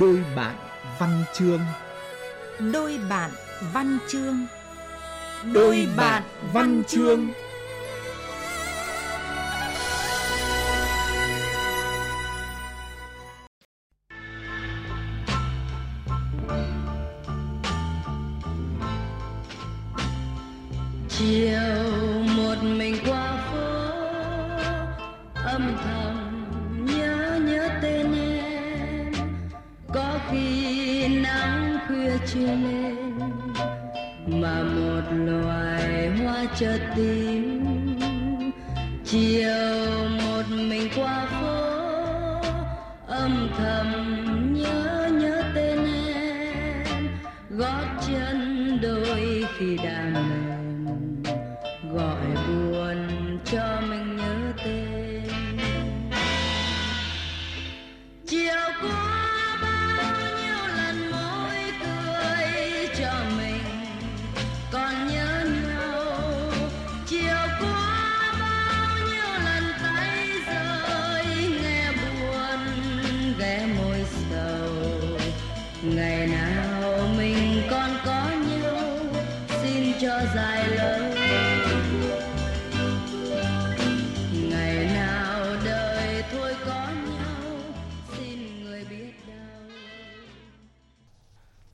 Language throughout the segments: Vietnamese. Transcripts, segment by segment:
Đôi bạn văn chương. Đôi bạn văn chương. Đôi bạn văn chương đôi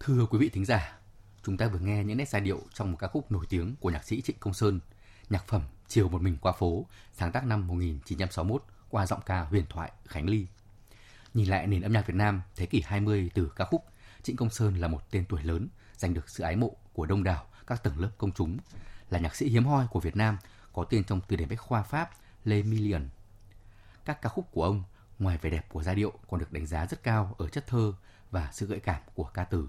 Thưa quý vị thính giả, chúng ta vừa nghe những nét giai điệu trong một ca khúc nổi tiếng của nhạc sĩ Trịnh Công Sơn, nhạc phẩm Chiều một mình qua phố, sáng tác năm 1961 qua giọng ca huyền thoại Khánh Ly. Nhìn lại nền âm nhạc Việt Nam thế kỷ 20 từ ca khúc, Trịnh Công Sơn là một tên tuổi lớn, giành được sự ái mộ của đông đảo các tầng lớp công chúng, là nhạc sĩ hiếm hoi của Việt Nam, có tên trong từ điển bách khoa Pháp Le Million. Các ca khúc của ông, ngoài vẻ đẹp của giai điệu còn được đánh giá rất cao ở chất thơ và sự gợi cảm của ca từ.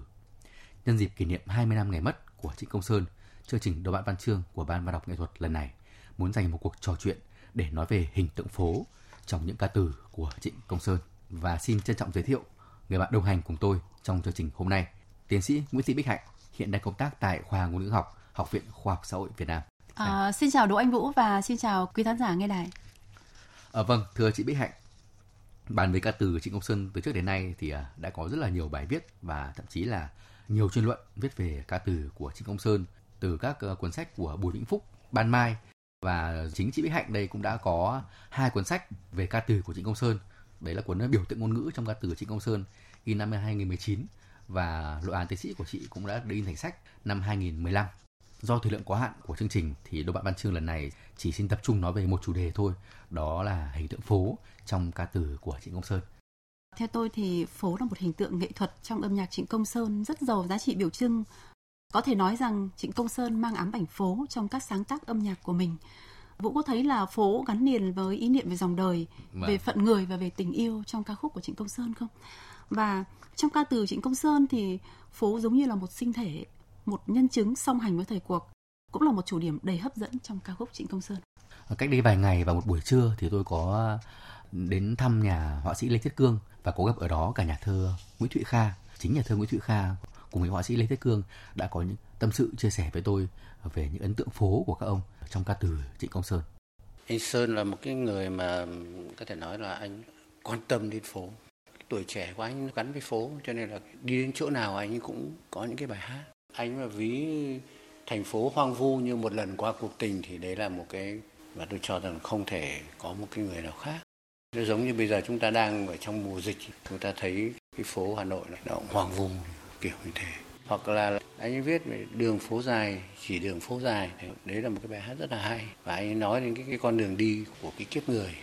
Nhân dịp kỷ niệm 20 năm ngày mất của Trịnh Công Sơn, chương trình Đồ bạn văn chương của Ban văn đọc nghệ thuật lần này muốn dành một cuộc trò chuyện để nói về hình tượng phố trong những ca từ của Trịnh Công Sơn. Và xin trân trọng giới thiệu người bạn đồng hành cùng tôi trong chương trình hôm nay, tiến sĩ Nguyễn Thị Bích Hạnh, hiện đang công tác tại khoa ngôn ngữ học, Học viện Khoa học Xã hội Việt Nam. À, xin chào Đỗ Anh Vũ và xin chào quý khán giả nghe đài. À, vâng, thưa chị Bích Hạnh, bàn về ca từ Trịnh Công Sơn từ trước đến nay thì à, đã có rất là nhiều bài viết và thậm chí là nhiều chuyên luận viết về ca từ của Trịnh Công Sơn từ các ờ, cuốn sách của Bùi Vĩnh Phúc, Ban Mai và chính chị Bích Hạnh đây cũng đã có hai cuốn sách về ca từ của Trịnh Công Sơn. Đấy là cuốn biểu tượng ngôn ngữ trong ca từ Trịnh Công Sơn in năm 2019 và luận án tiến sĩ của chị cũng đã được in thành sách năm 2015. Do thời lượng có hạn của chương trình thì đôi bạn văn chương lần này chỉ xin tập trung nói về một chủ đề thôi, đó là hình tượng phố trong ca từ của Trịnh Công Sơn. Theo tôi thì phố là một hình tượng nghệ thuật trong âm nhạc Trịnh Công Sơn rất giàu giá trị biểu trưng. Có thể nói rằng Trịnh Công Sơn mang ám ảnh phố trong các sáng tác âm nhạc của mình. Vũ có thấy là phố gắn liền với ý niệm về dòng đời, Vâng. về phận người và về tình yêu trong ca khúc của Trịnh Công Sơn không? Và trong ca từ Trịnh Công Sơn thì phố giống như là một sinh thể, một nhân chứng song hành với thời cuộc, cũng là một chủ điểm đầy hấp dẫn trong ca khúc Trịnh Công Sơn. Cách đây vài ngày vào một buổi trưa thì tôi có đến thăm nhà họa sĩ Lê Thiết Cương và có gặp ở đó cả nhà thơ Nguyễn Thụy Kha. Chính nhà thơ Nguyễn Thụy Kha cùng với họa sĩ Lê Thiết Cương đã có những tâm sự chia sẻ với tôi về những ấn tượng phố của các ông trong ca từ Trịnh Công Sơn. Anh Sơn là một cái người mà có thể nói là anh quan tâm đến phố. Tuổi trẻ của anh gắn với phố, cho nên là đi đến chỗ nào anh cũng có những cái bài hát. Anh mà ví thành phố hoang vu như một lần qua cuộc tình thì đấy là một cái và tôi cho rằng không thể có một cái người nào khác. Nó giống như bây giờ chúng ta đang ở trong mùa dịch, chúng ta thấy cái phố Hà Nội này nó cũng hoang vùng kiểu như thế. Hoặc là anh ấy viết về đường phố dài, chỉ đường phố dài, đấy là một cái bài hát rất là hay. Và anh ấy nói đến cái, cái con đường đi của cái kiếp người.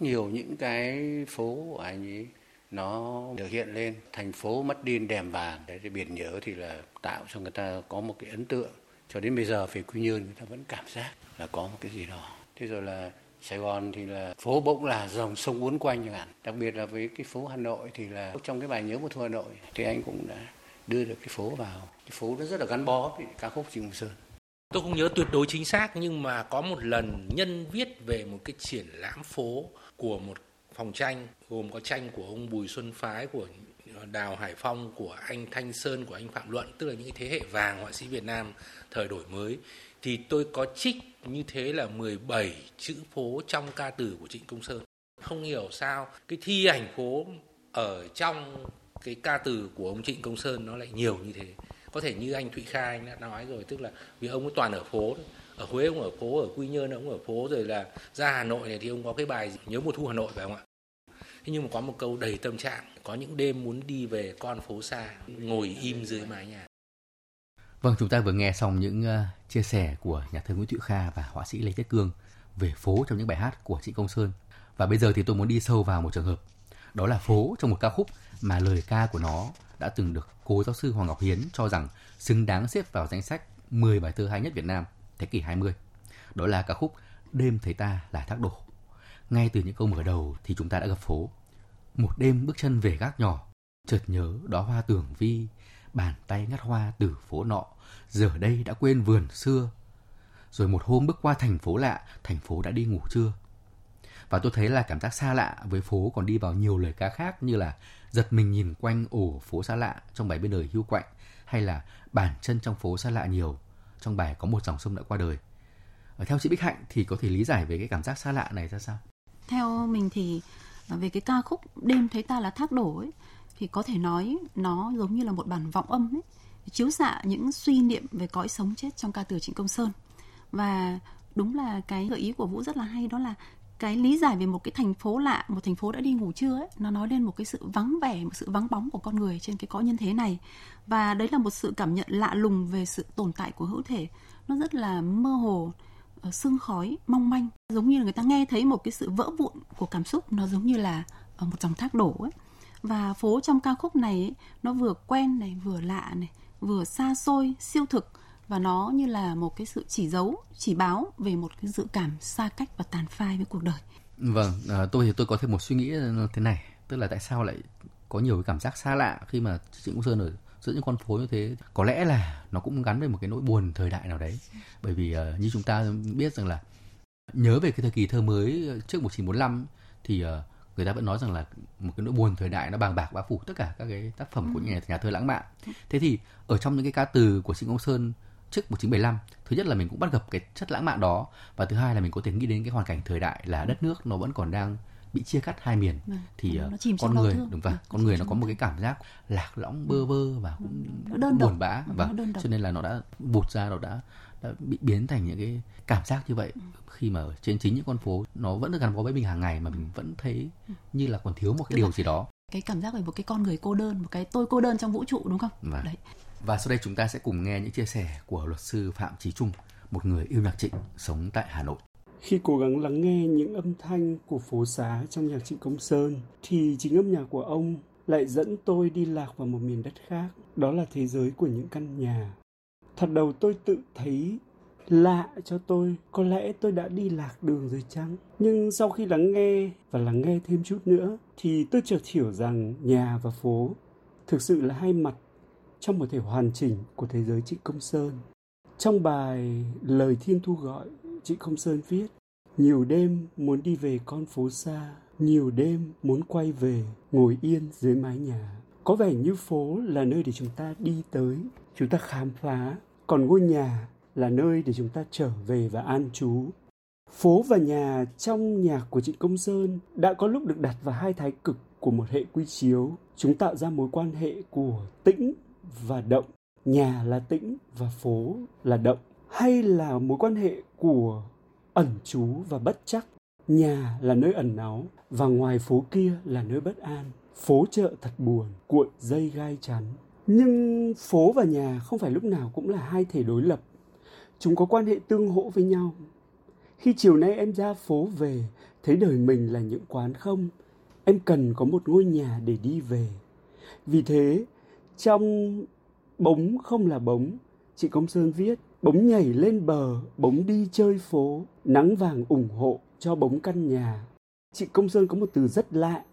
Nhiều những cái phố của anh ấy nó được hiện lên thành phố mất đi đèm vàng đấy thì biển nhớ thì là tạo cho người ta có một cái ấn tượng cho đến bây giờ về quy nhơn người ta vẫn cảm giác là có một cái gì đó thế rồi là Sài Gòn thì là phố bỗng là dòng sông uốn quanh chẳng hạn. Đặc biệt là với cái phố Hà Nội thì là trong cái bài nhớ một thu Hà Nội thì anh cũng đã đưa được cái phố vào. Cái phố nó rất là gắn bó với ca khúc Trịnh Công Sơn. Tôi không nhớ tuyệt đối chính xác nhưng mà có một lần nhân viết về một cái triển lãm phố của một phòng tranh, gồm có tranh của ông Bùi Xuân Phái, của Đào Hải Phong của anh Thanh Sơn, của anh Phạm Luận, tức là những cái thế hệ vàng họa sĩ Việt Nam thời đổi mới. Thì tôi có trích như thế là 17 chữ phố trong ca từ của Trịnh Công Sơn. Không hiểu sao cái thi ảnh phố ở trong cái ca từ của ông Trịnh Công Sơn nó lại nhiều như thế. Có thể như anh Thụy Khai anh đã nói rồi, tức là vì ông ấy toàn ở phố thôi. Ở Huế ông ở phố, ở Quy Nhơn ông ở phố, rồi là ra Hà Nội này thì ông có cái bài nhớ mùa thu Hà Nội phải không ạ? Thế nhưng mà có một câu đầy tâm trạng có những đêm muốn đi về con phố xa ngồi im dưới mái nhà Vâng, chúng ta vừa nghe xong những uh, chia sẻ của nhà thơ Nguyễn Thụy Kha và họa sĩ Lê Thiết Cương về phố trong những bài hát của chị Công Sơn. Và bây giờ thì tôi muốn đi sâu vào một trường hợp. Đó là phố trong một ca khúc mà lời ca của nó đã từng được cố giáo sư Hoàng Ngọc Hiến cho rằng xứng đáng xếp vào danh sách 10 bài thơ hay nhất Việt Nam thế kỷ 20. Đó là ca khúc Đêm thấy ta là thác đổ. Ngay từ những câu mở đầu thì chúng ta đã gặp phố. Một đêm bước chân về gác nhỏ, chợt nhớ đó hoa tường vi, bàn tay ngắt hoa từ phố nọ, giờ đây đã quên vườn xưa. Rồi một hôm bước qua thành phố lạ, thành phố đã đi ngủ trưa. Và tôi thấy là cảm giác xa lạ với phố còn đi vào nhiều lời ca khác như là giật mình nhìn quanh ổ phố xa lạ trong bài bên đời hưu quạnh hay là bàn chân trong phố xa lạ nhiều trong bài có một dòng sông đã qua đời. Ở theo chị Bích Hạnh thì có thể lý giải về cái cảm giác xa lạ này ra sao? Theo mình thì về cái ca khúc đêm thấy ta là thác đổ ấy, thì có thể nói nó giống như là một bản vọng âm ấy, chiếu xạ những suy niệm về cõi sống chết trong ca từ Trịnh Công Sơn. Và đúng là cái gợi ý của Vũ rất là hay, đó là cái lý giải về một cái thành phố lạ, một thành phố đã đi ngủ trưa ấy, nó nói lên một cái sự vắng vẻ, một sự vắng bóng của con người trên cái cõi nhân thế này. Và đấy là một sự cảm nhận lạ lùng về sự tồn tại của hữu thể. Nó rất là mơ hồ Ờ, sương khói mong manh. Giống như là người ta nghe thấy một cái sự vỡ vụn của cảm xúc nó giống như là ờ, một dòng thác đổ ấy. Và phố trong ca khúc này ấy, nó vừa quen này vừa lạ này vừa xa xôi siêu thực. Và nó như là một cái sự chỉ dấu chỉ báo về một cái dự cảm xa cách và tàn phai với cuộc đời. Vâng, à, tôi thì tôi có thêm một suy nghĩ ờ, thế này, tức là tại sao lại có nhiều cái cảm giác xa lạ khi mà Trịnh Công Sơn ở giữa những con phố như thế có lẽ là nó cũng gắn với một cái nỗi buồn thời đại nào đấy. Bởi vì uh, như chúng ta biết rằng là nhớ về cái thời kỳ thơ mới trước 1945 thì uh, người ta vẫn nói rằng là một cái nỗi buồn thời đại nó bàng bạc bao phủ tất cả các cái tác phẩm của những nhà, nhà thơ lãng mạn. Thế thì ở trong những cái ca từ của Trịnh Công Sơn trước 1975 thứ nhất là mình cũng bắt gặp cái chất lãng mạn đó và thứ hai là mình có thể nghĩ đến cái hoàn cảnh thời đại là đất nước nó vẫn còn đang bị chia cắt hai miền Vâng, thì trong con người thương. đúng vậy Vâng, con chìm người nó có một cái cảm giác lạc lõng bơ vơ và cũng, Nó đơn buồn bã. Và cho nên là nó đã bụt ra nó đã, đã bị biến thành những cái cảm giác như vậy. Khi mà trên chính những con phố nó vẫn được gắn bó với mình hàng ngày mà mình vẫn thấy như là còn thiếu một cái Tức điều gì đó. cái cảm giác về một cái con người cô đơn một cái tôi cô đơn trong vũ trụ đúng không? Vâng. đấy. Và sau đây chúng ta sẽ cùng nghe những chia sẻ của luật sư Phạm Chí Trung, một người yêu nhạc trịnh sống tại Hà Nội. Khi cố gắng lắng nghe những âm thanh của phố xá trong nhạc Trịnh Công Sơn, thì chính âm nhạc của ông lại dẫn tôi đi lạc vào một miền đất khác. Đó là thế giới của những căn nhà. Thật đầu tôi tự thấy lạ cho tôi, có lẽ tôi đã đi lạc đường rồi chăng? Nhưng sau khi lắng nghe và lắng nghe thêm chút nữa, thì tôi chợt hiểu rằng nhà và phố thực sự là hai mặt trong một thể hoàn chỉnh của thế giới Trịnh Công Sơn. Trong bài Lời Thiên Thu Gọi, chị không Sơn viết Nhiều đêm muốn đi về con phố xa, nhiều đêm muốn quay về, ngồi yên dưới mái nhà. Có vẻ như phố là nơi để chúng ta đi tới, chúng ta khám phá, còn ngôi nhà là nơi để chúng ta trở về và an trú. Phố và nhà trong nhạc của Trịnh Công Sơn đã có lúc được đặt vào hai thái cực của một hệ quy chiếu. Chúng tạo ra mối quan hệ của tĩnh và động. Nhà là tĩnh và phố là động. Hay là mối quan hệ của ẩn trú và bất chắc. Nhà là nơi ẩn náu và ngoài phố kia là nơi bất an. Phố chợ thật buồn, cuộn dây gai chắn. Nhưng phố và nhà không phải lúc nào cũng là hai thể đối lập. Chúng có quan hệ tương hỗ với nhau. Khi chiều nay em ra phố về, thấy đời mình là những quán không, em cần có một ngôi nhà để đi về. Vì thế, trong bóng không là bóng, chị Công Sơn viết, bóng nhảy lên bờ, bóng đi chơi phố, nắng vàng ủng hộ cho bóng căn nhà. Chị Công Sơn có một từ rất lạ,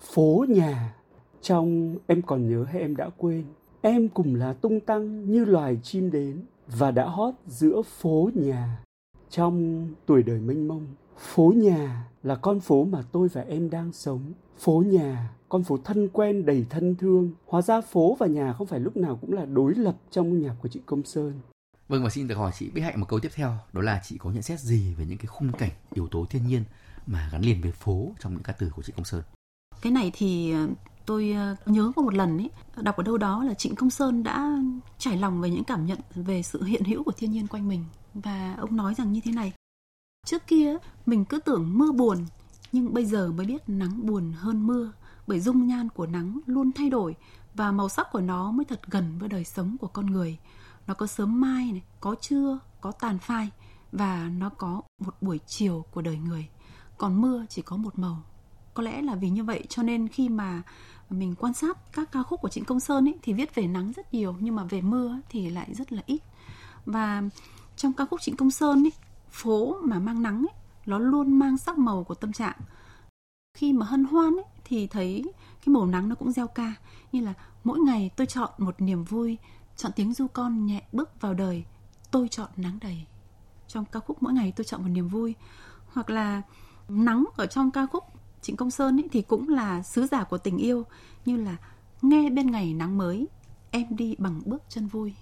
phố nhà. Trong em còn nhớ hay em đã quên, em cùng là tung tăng như loài chim đến và đã hót giữa phố nhà trong tuổi đời mênh mông phố nhà là con phố mà tôi và em đang sống phố nhà con phố thân quen đầy thân thương hóa ra phố và nhà không phải lúc nào cũng là đối lập trong nhạc của chị công sơn Vâng và xin được hỏi chị Bích Hạnh một câu tiếp theo, đó là chị có nhận xét gì về những cái khung cảnh, yếu tố thiên nhiên mà gắn liền với phố trong những ca từ của chị Công Sơn? cái này thì ờ, tôi ờ, nhớ có một lần ấy đọc ở đâu đó là Trịnh Công Sơn đã trải lòng về những cảm nhận về sự hiện hữu của thiên nhiên quanh mình và ông nói rằng như thế này trước kia mình cứ tưởng mưa buồn nhưng bây giờ mới biết nắng buồn hơn mưa bởi dung nhan của nắng luôn thay đổi và màu sắc của nó mới thật gần với đời sống của con người nó có sớm mai này có trưa có tàn phai và nó có một buổi chiều của đời người. Còn mưa chỉ có một màu. Có lẽ là vì như vậy cho nên khi mà mình quan sát các ca khúc của Trịnh Công Sơn ấy, thì viết về nắng rất nhiều nhưng mà về mưa thì lại rất là ít. Và trong ca khúc Trịnh Công Sơn ấy, phố mà mang nắng ấy, nó luôn mang sắc màu của tâm trạng. Khi mà hân hoan ấy, thì thấy cái màu nắng nó cũng gieo ca. Như là mỗi ngày tôi chọn một niềm vui chọn tiếng du con nhẹ bước vào đời tôi chọn nắng đầy. Trong ca khúc mỗi ngày tôi chọn một niềm vui hoặc là nắng ở trong ca khúc Trịnh Công Sơn ấy, thì cũng là sứ giả của tình yêu như là nghe bên ngày nắng mới em đi bằng bước chân vui.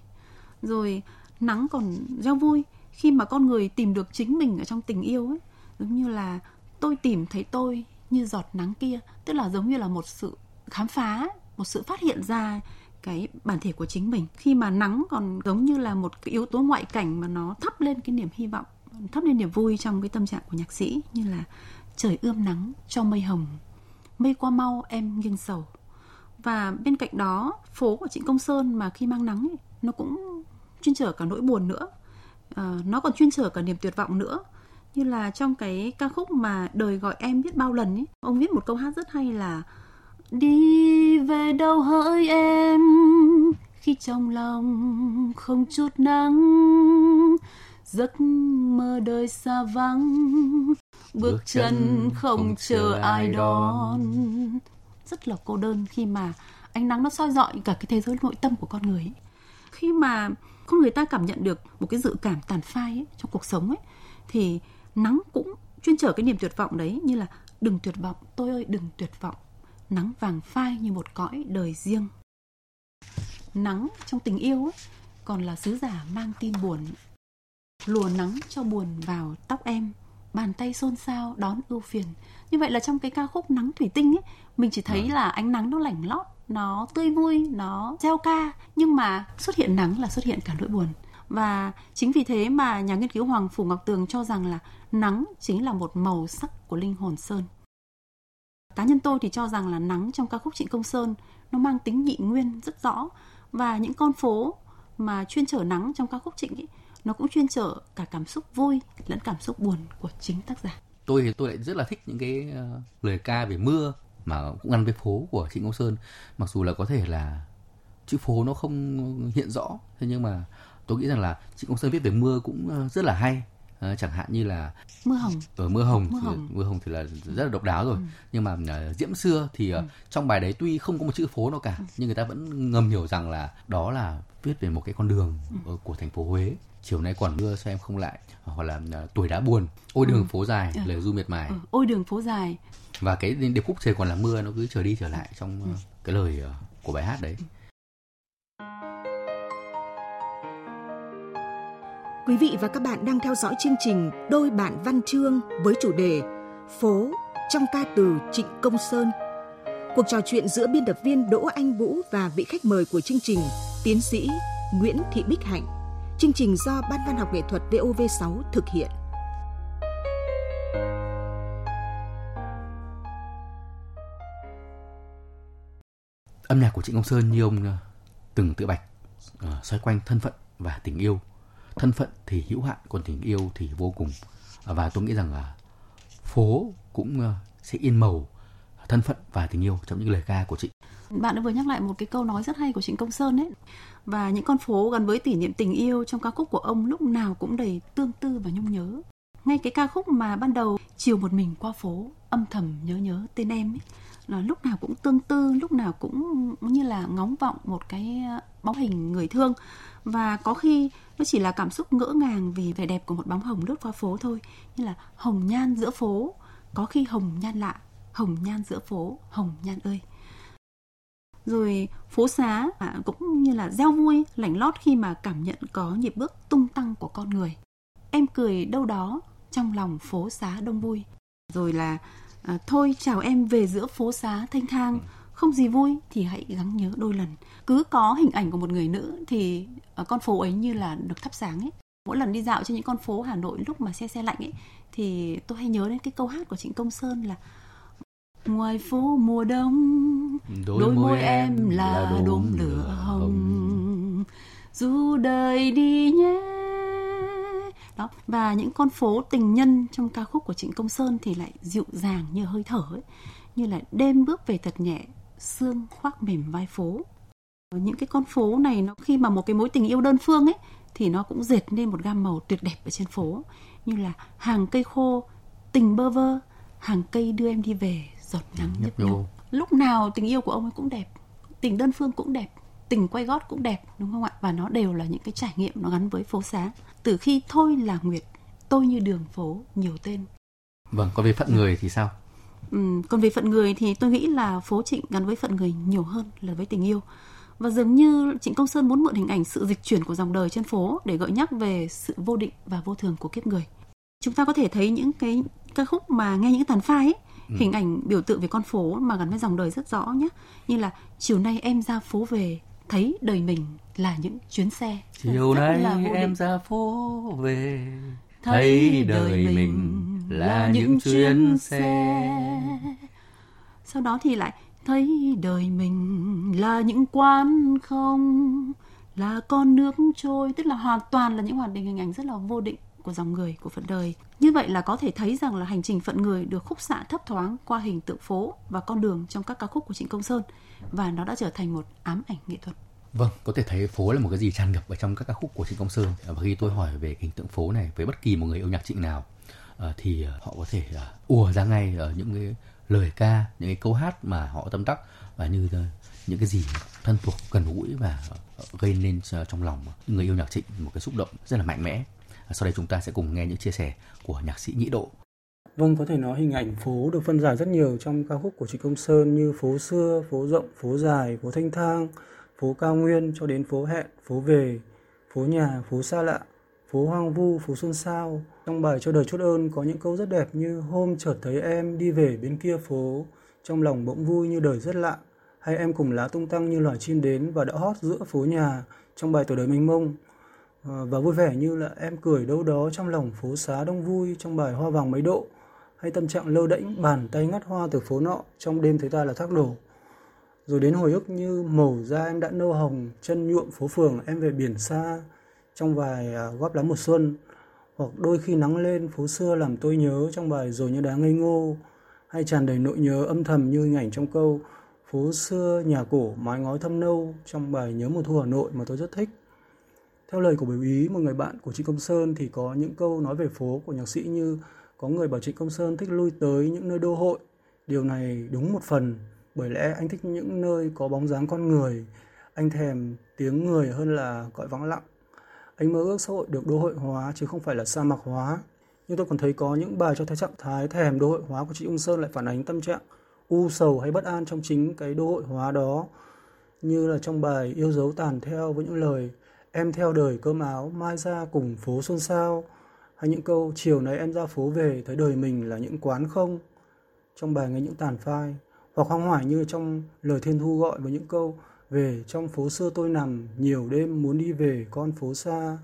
Rồi nắng còn gieo vui khi mà con người tìm được chính mình ở trong tình yêu ấy giống như là tôi tìm thấy tôi như giọt nắng kia tức là giống như là một sự khám phá một sự phát hiện ra cái bản thể của chính mình. Khi mà nắng còn giống như là một cái yếu tố ngoại cảnh mà nó thắp lên cái niềm hy vọng thắp lên niềm vui trong cái tâm trạng của nhạc sĩ như là trời ươm nắng cho mây hồng mây qua mau em nghiêng sầu. Và bên cạnh đó phố của trịnh công sơn mà khi mang nắng ấy, nó cũng chuyên trở cả nỗi buồn nữa. À, nó còn chuyên trở cả niềm tuyệt vọng nữa. Như là trong cái ca khúc mà đời gọi em biết bao lần ấy ông viết một câu hát rất hay là đi về đâu hỡi em? Khi trong lòng không chút nắng giấc mơ đời xa vắng. Bước chân không chờ ai đón. rất là cô đơn khi mà ánh nắng nó soi dọi cả cái thế giới nội tâm của con người ấy. khi mà con người ta cảm nhận được một cái dự cảm tàn phai ấy, trong cuộc sống ấy thì nắng cũng chuyên trở cái niềm tuyệt vọng đấy như là đừng tuyệt vọng tôi ơi đừng tuyệt vọng nắng vàng phai như một cõi đời riêng. Nắng trong tình yêu ấy, còn là sứ giả mang tin buồn. Lùa nắng cho buồn vào tóc em bàn tay xôn xao đón ưu phiền. Như vậy là trong cái ca khúc nắng thủy tinh ấy mình chỉ thấy là ánh nắng nó lảnh lót nó tươi vui nó gieo ca. Nhưng mà xuất hiện nắng là xuất hiện cả nỗi buồn. Và chính vì thế mà nhà nghiên cứu Hoàng Phủ Ngọc Tường cho rằng là nắng chính là một màu sắc của linh hồn sơn cá nhân tôi thì cho rằng là nắng trong ca khúc Trịnh Công Sơn nó mang tính nhị nguyên rất rõ và những con phố mà chuyên trở nắng trong ca khúc Trịnh ấy, nó cũng chuyên trở cả cảm xúc vui lẫn cảm xúc buồn của chính tác giả. Tôi thì tôi lại rất là thích những cái uh, lời ca về mưa mà cũng ăn với phố của Trịnh Công Sơn. Mặc dù là có thể là chữ phố nó không hiện rõ, thế nhưng mà tôi nghĩ rằng là Trịnh Công Sơn viết về mưa cũng ờ, rất là hay à, chẳng hạn như là mưa hồng ở mưa hồng mưa hồng, mưa hồng thì là rất là độc đáo rồi ừ. nhưng mà uh, diễm xưa thì uh, ừ. trong bài đấy tuy không có một chữ phố nào cả ừ. nhưng người ta vẫn ngầm hiểu rằng là đó là viết về một cái con đường ừ. của thành phố Huế chiều nay còn mưa sao em không lại hoặc là uh, tuổi đã buồn ôi đường ừ. phố dài ừ. lời du miệt mài ừ. ôi đường phố dài và cái điệp khúc trời còn là mưa nó cứ trở đi trở lại trong uh, cái lời uh, của bài hát đấy Quý vị và các bạn đang theo dõi chương trình Đôi bạn văn chương với chủ đề Phố trong ca từ Trịnh Công Sơn. Cuộc trò chuyện giữa biên tập viên Đỗ Anh Vũ và vị khách mời của chương trình, tiến sĩ Nguyễn Thị Bích Hạnh. Chương trình do Ban văn học nghệ thuật VOV6 thực hiện. Âm nhạc của Trịnh Công Sơn như ông ờ, từng tự bạch uh, xoay quanh thân phận và tình yêu thân phận thì hữu hạn, còn tình yêu thì vô cùng. Và tôi nghĩ rằng là phố cũng ờ, sẽ in màu thân phận và tình yêu trong những lời ca của chị. Bạn đã vừa nhắc lại một cái câu nói rất hay của Trịnh Công Sơn ấy. Và những con phố gắn với kỷ niệm tình yêu trong ca khúc của ông lúc nào cũng đầy tương tư và nhung nhớ. Ngay cái ca khúc mà ban đầu chiều một mình qua phố, âm thầm nhớ nhớ tên em ấy là lúc nào cũng tương tư lúc nào cũng như là ngóng vọng một cái ờ, bóng hình người thương. Và có khi nó chỉ là cảm xúc ngỡ ngàng vì vẻ đẹp của một bóng hồng lướt qua phố thôi như là hồng nhan giữa phố. Có khi hồng nhan lạ hồng nhan giữa phố hồng nhan ơi. Rồi phố xá à, cũng như là gieo vui lảnh lót khi mà cảm nhận có nhịp bước tung tăng của con người. Em cười đâu đó trong lòng phố xá đông vui. Rồi là à, thôi chào em về giữa phố xá thanh thang. Không gì vui thì hãy gắng nhớ đôi lần. Cứ có hình ảnh của một người nữ thì ở con phố ấy như là được thắp sáng ấy. Mỗi lần đi dạo trên những con phố Hà Nội lúc mà xe xe lạnh ấy thì tôi hay nhớ đến cái câu hát của Trịnh Công Sơn là ngoài phố mùa đông đôi, đôi môi em là, là đốm lửa hồng. hồng. Dù đời đi nhé đó. Và những con phố tình nhân trong ca khúc của Trịnh Công Sơn thì lại dịu dàng như hơi thở ấy như là đêm bước về thật nhẹ sương khoác mềm vai phố. Những cái con phố này nó khi mà một cái mối tình yêu đơn phương ấy thì nó cũng dệt nên một gam màu tuyệt đẹp ở trên phố. Như là hàng cây khô tình bơ vơ hàng cây đưa em đi về giọt nắng nhấp nhô. Lúc nào tình yêu của ông ấy cũng đẹp tình đơn phương cũng đẹp tình quay gót cũng đẹp đúng không ạ và nó đều là những cái trải nghiệm nó gắn với phố xá từ khi thôi là nguyệt tôi như đường phố nhiều tên vâng còn về phận người thì sao ừ, còn về phận người thì tôi nghĩ là phố trịnh gắn với phận người nhiều hơn là với tình yêu và dường như Trịnh Công Sơn muốn mượn hình ảnh sự dịch chuyển của dòng đời trên phố để gợi nhắc về sự vô định và vô thường của kiếp người. Chúng ta có thể thấy những cái ca khúc mà nghe những tàn phai ấy, ừ. hình ảnh biểu tượng về con phố mà gắn với dòng đời rất rõ nhé. Như là chiều nay em ra phố về thấy đời mình là những chuyến xe. Chiều nay em ra phố về thấy đời mình là những chuyến xe. Sau đó thì lại thấy đời mình là những quán không là con nước trôi tức là hoàn toàn là những hoạt định hình ảnh rất là vô định của dòng người của phận đời. Như vậy là có thể thấy rằng là hành trình phận người được khúc xạ thấp thoáng qua hình tượng phố và con đường trong các ca khúc của trịnh công sơn và nó đã trở thành một ám ảnh nghệ thuật. Vâng, có thể thấy phố là một cái gì tràn ngập ở trong các ca khúc của Trịnh Công Sơn. Và khi tôi hỏi về hình tượng phố này với bất kỳ một người yêu nhạc Trịnh nào, ờ, thì ờ, họ có thể ờ, ùa ra ngay ở những cái lời ca những cái câu hát mà họ tâm đắc và như những cái gì thân thuộc gần gũi và gây nên trong lòng người yêu nhạc trịnh một cái xúc động rất là mạnh mẽ sau đây chúng ta sẽ cùng nghe những chia sẻ của nhạc sĩ nhĩ độ Vâng, có thể nói hình ảnh phố được phân giải rất nhiều trong ca khúc của Trịnh Công Sơn như phố xưa, phố rộng, phố dài, phố thanh thang, phố cao nguyên cho đến phố hẹn, phố về, phố nhà, phố xa lạ, phố hoang vu, phố xuân sao. Trong bài Cho đời chốt ơn có những câu rất đẹp như Hôm chợt thấy em đi về bên kia phố, trong lòng bỗng vui như đời rất lạ. Hay em cùng lá tung tăng như loài chim đến và đã hót giữa phố nhà trong bài Tuổi đời mênh mông. Ờ, và vui vẻ như là em cười đâu đó trong lòng phố xá đông vui trong bài Hoa vàng mấy độ. Hay tâm trạng lơ đễnh bàn tay ngắt hoa từ phố nọ trong đêm thấy ta là thác đổ. Rồi đến hồi ức như màu da em đã nâu hồng, chân nhuộm phố phường em về biển xa, trong bài à, góp lá mùa xuân hoặc đôi khi nắng lên phố xưa làm tôi nhớ trong bài rồi như đá ngây ngô hay tràn đầy nỗi nhớ âm thầm như hình ảnh trong câu phố xưa nhà cổ mái ngói thâm nâu trong bài nhớ mùa thu Hà Nội mà tôi rất thích. Theo lời của biểu ý, một người bạn của Trịnh Công Sơn thì có những câu nói về phố của nhạc sĩ như có người bảo Trịnh Công Sơn thích lui tới những nơi đô hội. Điều này đúng một phần, bởi lẽ anh thích những nơi có bóng dáng con người. Anh thèm tiếng người hơn là cõi vắng lặng anh mơ ước xã hội được đô hội hóa, chứ không phải là sa mạc hóa. Nhưng tôi còn thấy có những bài cho thấy trạng thái thèm đô hội hóa của chị Ung Sơn lại phản ánh tâm trạng u sầu hay bất an trong chính cái đô hội hóa đó. Như là trong bài Yêu dấu tàn theo với những lời Em theo đời cơm áo, mai ra cùng phố xôn xao. Hay những câu chiều nay em ra phố về thấy đời mình là những quán không. Trong bài nghe những tàn phai. Hoặc hoang hoải như trong lời Thiên Thu gọi với những câu về trong phố xưa tôi nằm, nhiều đêm muốn đi về con phố xa,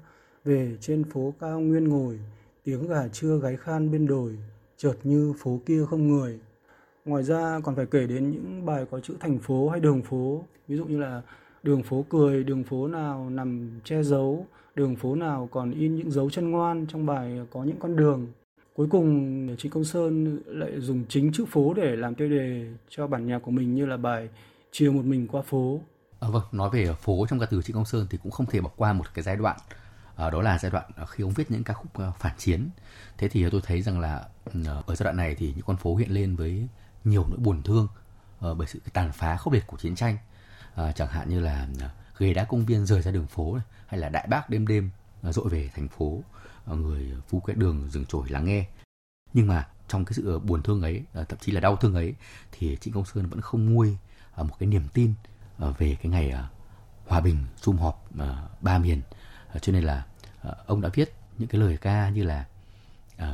về trên phố cao nguyên ngồi, tiếng gà trưa gáy khan bên đồi, chợt như phố kia không người. Ngoài ra còn phải kể đến những bài có chữ thành phố hay đường phố, ví dụ như là đường phố cười, đường phố nào nằm che giấu, đường phố nào còn in những dấu chân ngoan trong bài có những con đường. Cuối cùng trịnh Công Sơn lại dùng chính chữ phố để làm tiêu đề cho bản nhạc của mình như là bài Chiều một mình qua phố À, vâng, nói về phố trong ca từ Trịnh Công Sơn thì cũng không thể bỏ qua một cái giai đoạn à, đó là giai đoạn khi ông viết những ca khúc à, phản chiến. Thế thì tôi thấy rằng là à, ở giai đoạn này thì những con phố hiện lên với nhiều nỗi buồn thương ờ, bởi sự tàn phá khốc liệt của chiến tranh à, chẳng hạn như là ờ, ghế đá công viên rời ra đường phố này, hay là đại bác đêm đêm ờ, dội về thành phố, người phu quét đường dừng trổi lắng nghe. Nhưng mà trong cái sự buồn thương ấy, thậm chí là đau thương ấy thì Trịnh Công Sơn vẫn không nguôi một cái niềm tin về cái ngày hòa bình sum họp ba miền cho nên là ông đã viết những cái lời ca như là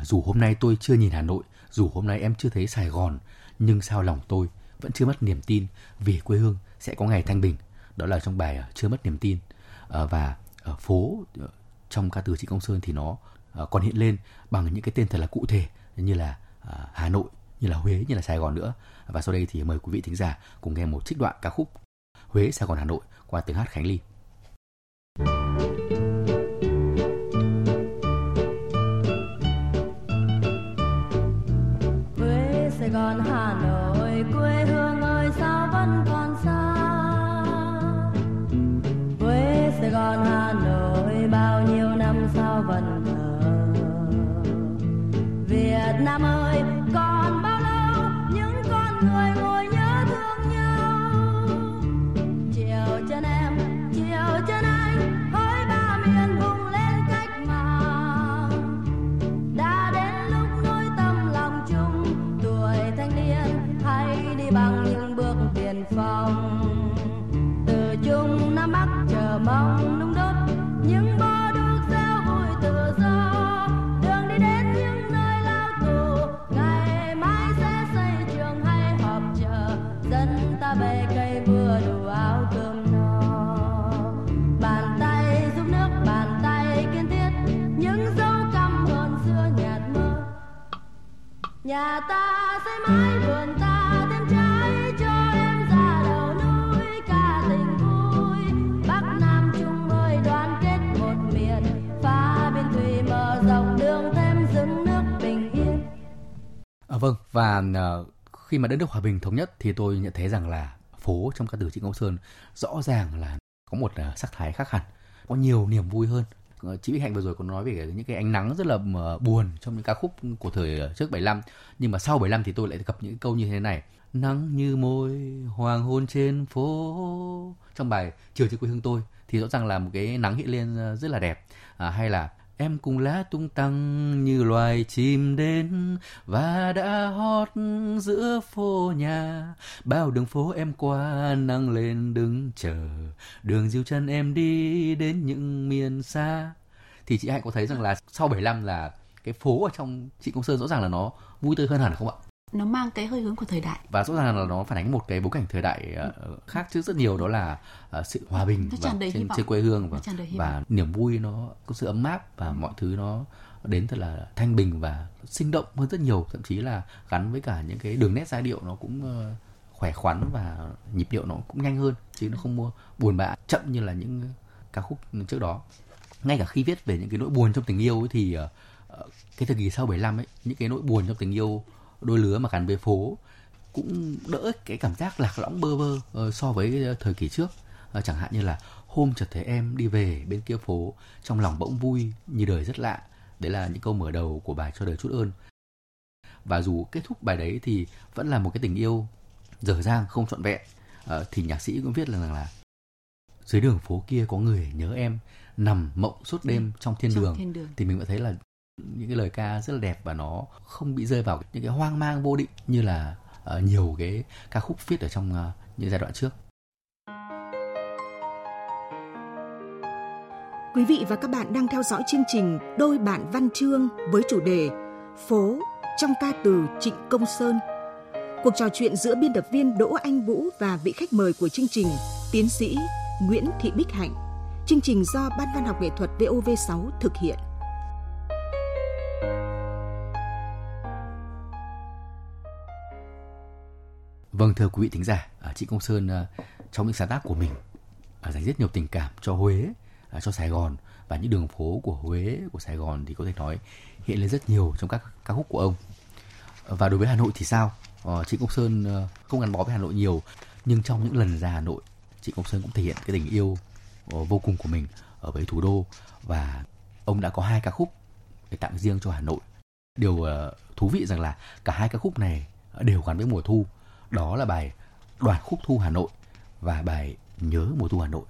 dù hôm nay tôi chưa nhìn Hà Nội dù hôm nay em chưa thấy Sài Gòn nhưng sao lòng tôi vẫn chưa mất niềm tin vì quê hương sẽ có ngày thanh bình. Đó là trong bài ờ, chưa mất niềm tin ờ, và ở phố ờ, trong ca từ Trịnh Công Sơn thì nó còn hiện lên bằng những cái tên thật là cụ thể như là Hà Nội, như là Huế, như là Sài Gòn nữa. Và sau đây thì mời quý vị thính giả cùng nghe một trích đoạn ca khúc Huế, Sài Gòn, Hà Nội qua tiếng hát Khánh Ly. Huế, Sài Gòn, Hà Nội, Sài Gòn, Hà Nội, bao nhiêu năm sao vẫn thờ. Việt Nam ơi, Nhà ta sẽ mãi vườn ta thêm trái cho em ra đầu núi ca tình vui. Bắc Nam Trung ơi đoàn kết một miền, pha biên thủy mở rộng đường thêm dựng nước bình yên. À, vâng và uh, khi mà đất nước hòa bình thống nhất thì tôi nhận thấy rằng là phố trong ca từ Trịnh Công Sơn rõ ràng là có một uh, sắc thái khác hẳn, có nhiều niềm vui hơn. Ờ, chị Bích Hạnh vừa rồi có nói về những cái ánh nắng rất là ờ, buồn trong những ca khúc của thời ờ, trước 75 nhưng mà sau 75 thì tôi lại gặp những câu như thế này. Nắng như môi hoàng hôn trên phố. Trong bài chiều trên quê hương tôi thì rõ ràng là một cái nắng hiện lên rất là đẹp. À, hay là Em cùng lá tung tăng như loài chim đến và đã hót giữa phố nhà. Bao đường phố em qua, nắng lên đứng chờ. Đường diêu chân em đi đến những miền xa. Thì chị Hạnh có thấy rằng là sau 75 là cái phố ở trong chị Công Sơn rõ ràng là nó vui tươi hơn hẳn không ạ? Nó mang cái hơi hướng của thời đại. Và rõ ràng là nó phản ánh một cái bối cảnh thời đại uh, khác chứ rất nhiều đó là uh, sự hòa bình và trên, trên quê hương và, và niềm vui nó có sự ấm áp và mọi thứ nó đến thật là thanh bình và sinh động hơn rất nhiều. Thậm chí là gắn với cả những cái đường nét giai điệu nó cũng uh, khỏe khoắn và nhịp điệu nó cũng nhanh hơn chứ nó không mua buồn bã chậm như là những ca khúc trước đó. Ngay cả khi viết về những cái nỗi buồn trong tình yêu ấy, thì uh, cái thời kỳ sau 75 ấy những cái nỗi buồn trong tình yêu đôi lứa mà gắn với phố cũng đỡ cái cảm giác lạc lõng bơ vơ uh, so với thời kỳ trước uh, chẳng hạn như là hôm chợt thấy em đi về bên kia phố trong lòng bỗng vui như đời rất lạ đấy là những câu mở đầu của bài cho đời chút ơn và dù kết thúc bài đấy thì vẫn là một cái tình yêu dở dang không trọn vẹn uh, thì nhạc sĩ cũng viết rằng là dưới đường phố kia có người nhớ em nằm mộng suốt đêm trong thiên, trong đường. thiên đường. thì mình vẫn thấy là những cái lời ca rất là đẹp và nó không bị rơi vào những cái hoang mang vô định như là uh, nhiều cái ca khúc viết ở trong uh, những giai đoạn trước Quý vị và các bạn đang theo dõi chương trình Đôi bạn văn chương với chủ đề Phố trong ca từ Trịnh Công Sơn. Cuộc trò chuyện giữa biên tập viên Đỗ Anh Vũ và vị khách mời của chương trình, tiến sĩ Nguyễn Thị Bích Hạnh. Chương trình do Ban Văn học nghệ thuật VOV6 thực hiện. Vâng thưa quý vị thính giả, à, chị Công Sơn à, trong những sáng tác của mình à, dành rất nhiều tình cảm cho Huế, cho Sài Gòn và những đường phố của Huế, của Sài Gòn thì có thể nói hiện lên rất nhiều trong các ca khúc của ông. Và đối với Hà Nội thì sao? Ờ, chị Công Sơn ờ, không gắn bó với Hà Nội nhiều, nhưng trong những lần ra Hà Nội, chị Công Sơn cũng thể hiện cái tình yêu ờ, vô cùng của mình ở với thủ đô và ông đã có hai ca khúc để tặng riêng cho Hà Nội. Điều thú vị rằng là cả hai ca khúc này đều gắn với mùa thu đó là bài đoàn khúc thu Hà Nội và bài nhớ mùa thu Hà Nội.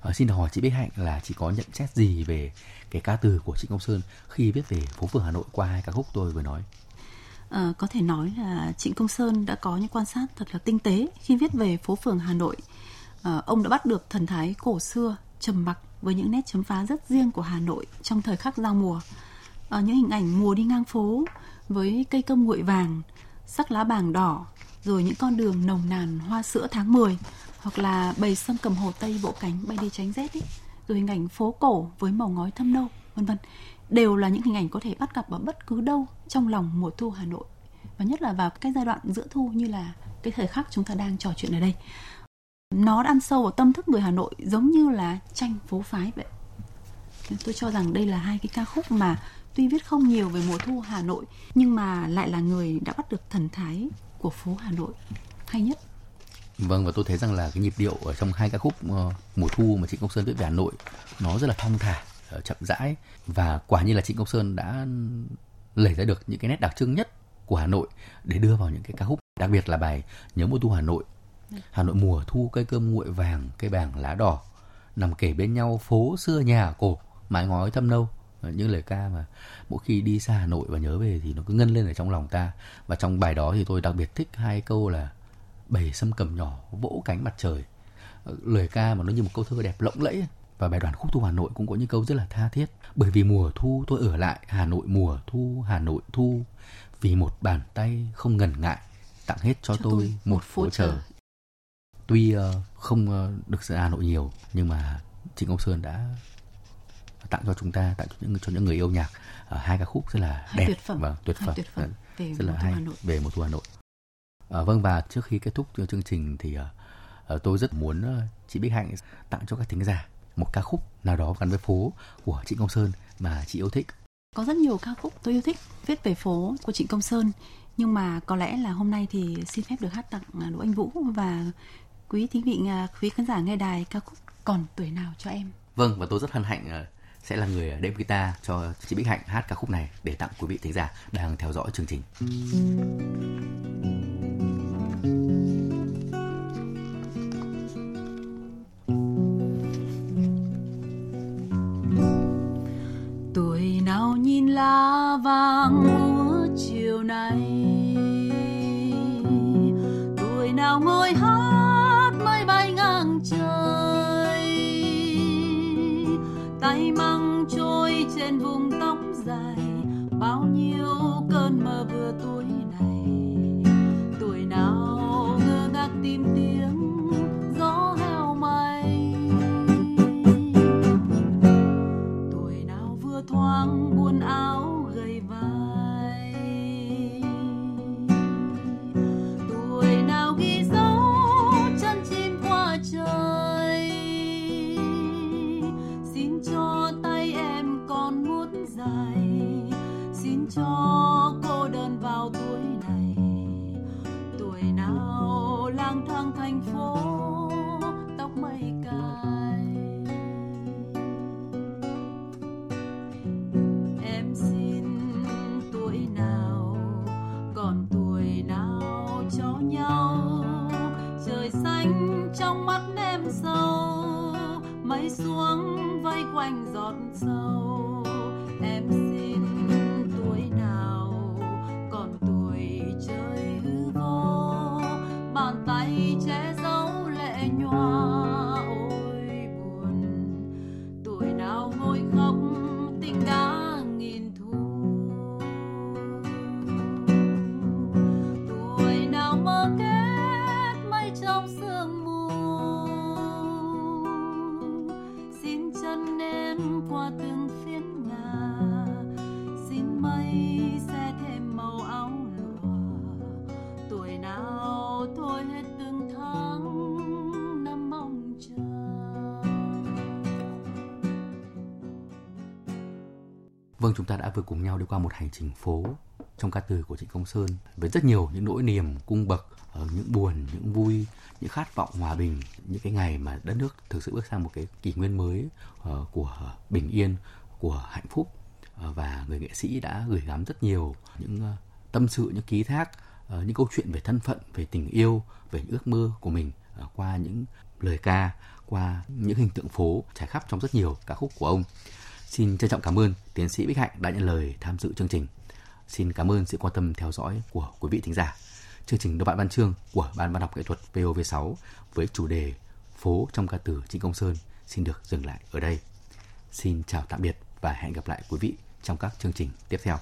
À, xin hỏi chị Bích Hạnh là chị có nhận xét gì về cái ca từ của Trịnh Công Sơn khi viết về phố phường Hà Nội qua hai ca khúc tôi vừa nói? À, có thể nói là Trịnh Công Sơn đã có những quan sát thật là tinh tế khi viết về phố phường Hà Nội. À, ông đã bắt được thần thái cổ xưa, trầm mặc với những nét chấm phá rất riêng của Hà Nội trong thời khắc giao mùa. À, những hình ảnh mùa đi ngang phố với cây cơm nguội vàng, sắc lá bàng đỏ, rồi những con đường nồng nàn hoa sữa tháng 10 hoặc là bầy sâm cầm hồ Tây vỗ cánh bay đi tránh rét ấy, rồi hình ảnh phố cổ với màu ngói thâm nâu, vân vân đều là những hình ảnh có thể bắt gặp ở bất cứ đâu trong lòng mùa thu Hà Nội và nhất là vào cái giai đoạn giữa thu như là cái thời khắc chúng ta đang trò chuyện ở đây. Nó ăn sâu vào tâm thức người Hà Nội giống như là tranh phố phái vậy. Tôi cho rằng đây là hai cái ca khúc mà tuy viết không nhiều về mùa thu Hà Nội nhưng mà lại là người đã bắt được thần thái của phố Hà Nội. Hay nhất. Vâng và tôi thấy rằng là cái nhịp điệu ở trong hai ca khúc ờ, mùa thu mà Trịnh Công Sơn viết về Hà Nội nó rất là thong thả, ờ, chậm rãi. Và quả như là Trịnh Công Sơn đã lấy ra được những cái nét đặc trưng nhất của Hà Nội để đưa vào những cái ca khúc. Đặc biệt là bài nhớ mùa thu Hà Nội. Hà Nội mùa thu cây cơm nguội vàng cây bàng lá đỏ nằm kể bên nhau phố xưa nhà cổ mái ngói thâm nâu những lời ca mà mỗi khi đi xa Hà Nội và nhớ về thì nó cứ ngân lên ở trong lòng ta. Và trong bài đó thì tôi đặc biệt thích hai câu là bầy sâm cầm nhỏ vỗ cánh mặt trời. Lời ca mà nó như một câu thơ đẹp lộng lẫy. Và bài đoàn khúc thu Hà Nội cũng có những câu rất là tha thiết. Bởi vì mùa thu tôi ở lại Hà Nội mùa thu Hà Nội thu. Vì một bàn tay không ngần ngại tặng hết cho, cho tôi, tôi một phố chờ tuy uh, không uh, được sự Hà Nội nhiều nhưng mà Trịnh Công Sơn đã tặng cho chúng ta tặng cho những cho những người yêu nhạc uh, hai ca khúc rất là hai đẹp tuyệt phẩm. và tuyệt phẩm, tuyệt phẩm về rất là hay Hà Nội. về một thu Hà Nội. Uh, vâng và trước khi kết thúc chương trình thì uh, tôi rất muốn chị Bích Hạnh tặng cho các thính giả một ca khúc nào đó gắn với phố của Trịnh Công Sơn mà chị yêu thích. Có rất nhiều ca khúc tôi yêu thích viết về phố của Trịnh Công Sơn nhưng mà có lẽ là hôm nay thì xin phép được hát tặng Đỗ Anh Vũ và quý thính vị quý khán giả nghe đài ca khúc còn tuổi nào cho em. Vâng và tôi rất hân hạnh sẽ là người đệm guitar cho chị Bích Hạnh hát ca khúc này để tặng quý vị thính giả đang theo dõi chương trình. Tuổi nào nhìn lá vàng úa chiều nay nào thôi hết từng tháng năm mong chờ. Vâng, chúng ta đã vừa cùng nhau đi qua một hành trình phố trong ca từ của Trịnh Công Sơn với rất nhiều những nỗi niềm cung bậc, ở những buồn, những vui, những khát vọng hòa bình, những cái ngày mà đất nước thực sự bước sang một cái kỷ nguyên mới ờ, của bình yên, của hạnh phúc. Ờ, và người nghệ sĩ đã gửi gắm rất nhiều những tâm sự, những ký thác, Ờ, những câu chuyện về thân phận, về tình yêu, về những ước mơ của mình ờ, qua những lời ca, qua những hình tượng phố trải khắp trong rất nhiều ca khúc của ông. Xin trân trọng cảm ơn tiến sĩ Bích Hạnh đã nhận lời tham dự chương trình. Xin cảm ơn sự quan tâm theo dõi của quý vị thính giả. Chương trình Đô bạn Văn Chương của Ban Văn học nghệ thuật VOV6 với chủ đề Phố trong ca từ Trịnh Công Sơn xin được dừng lại ở đây. Xin chào tạm biệt và hẹn gặp lại quý vị trong các chương trình tiếp theo.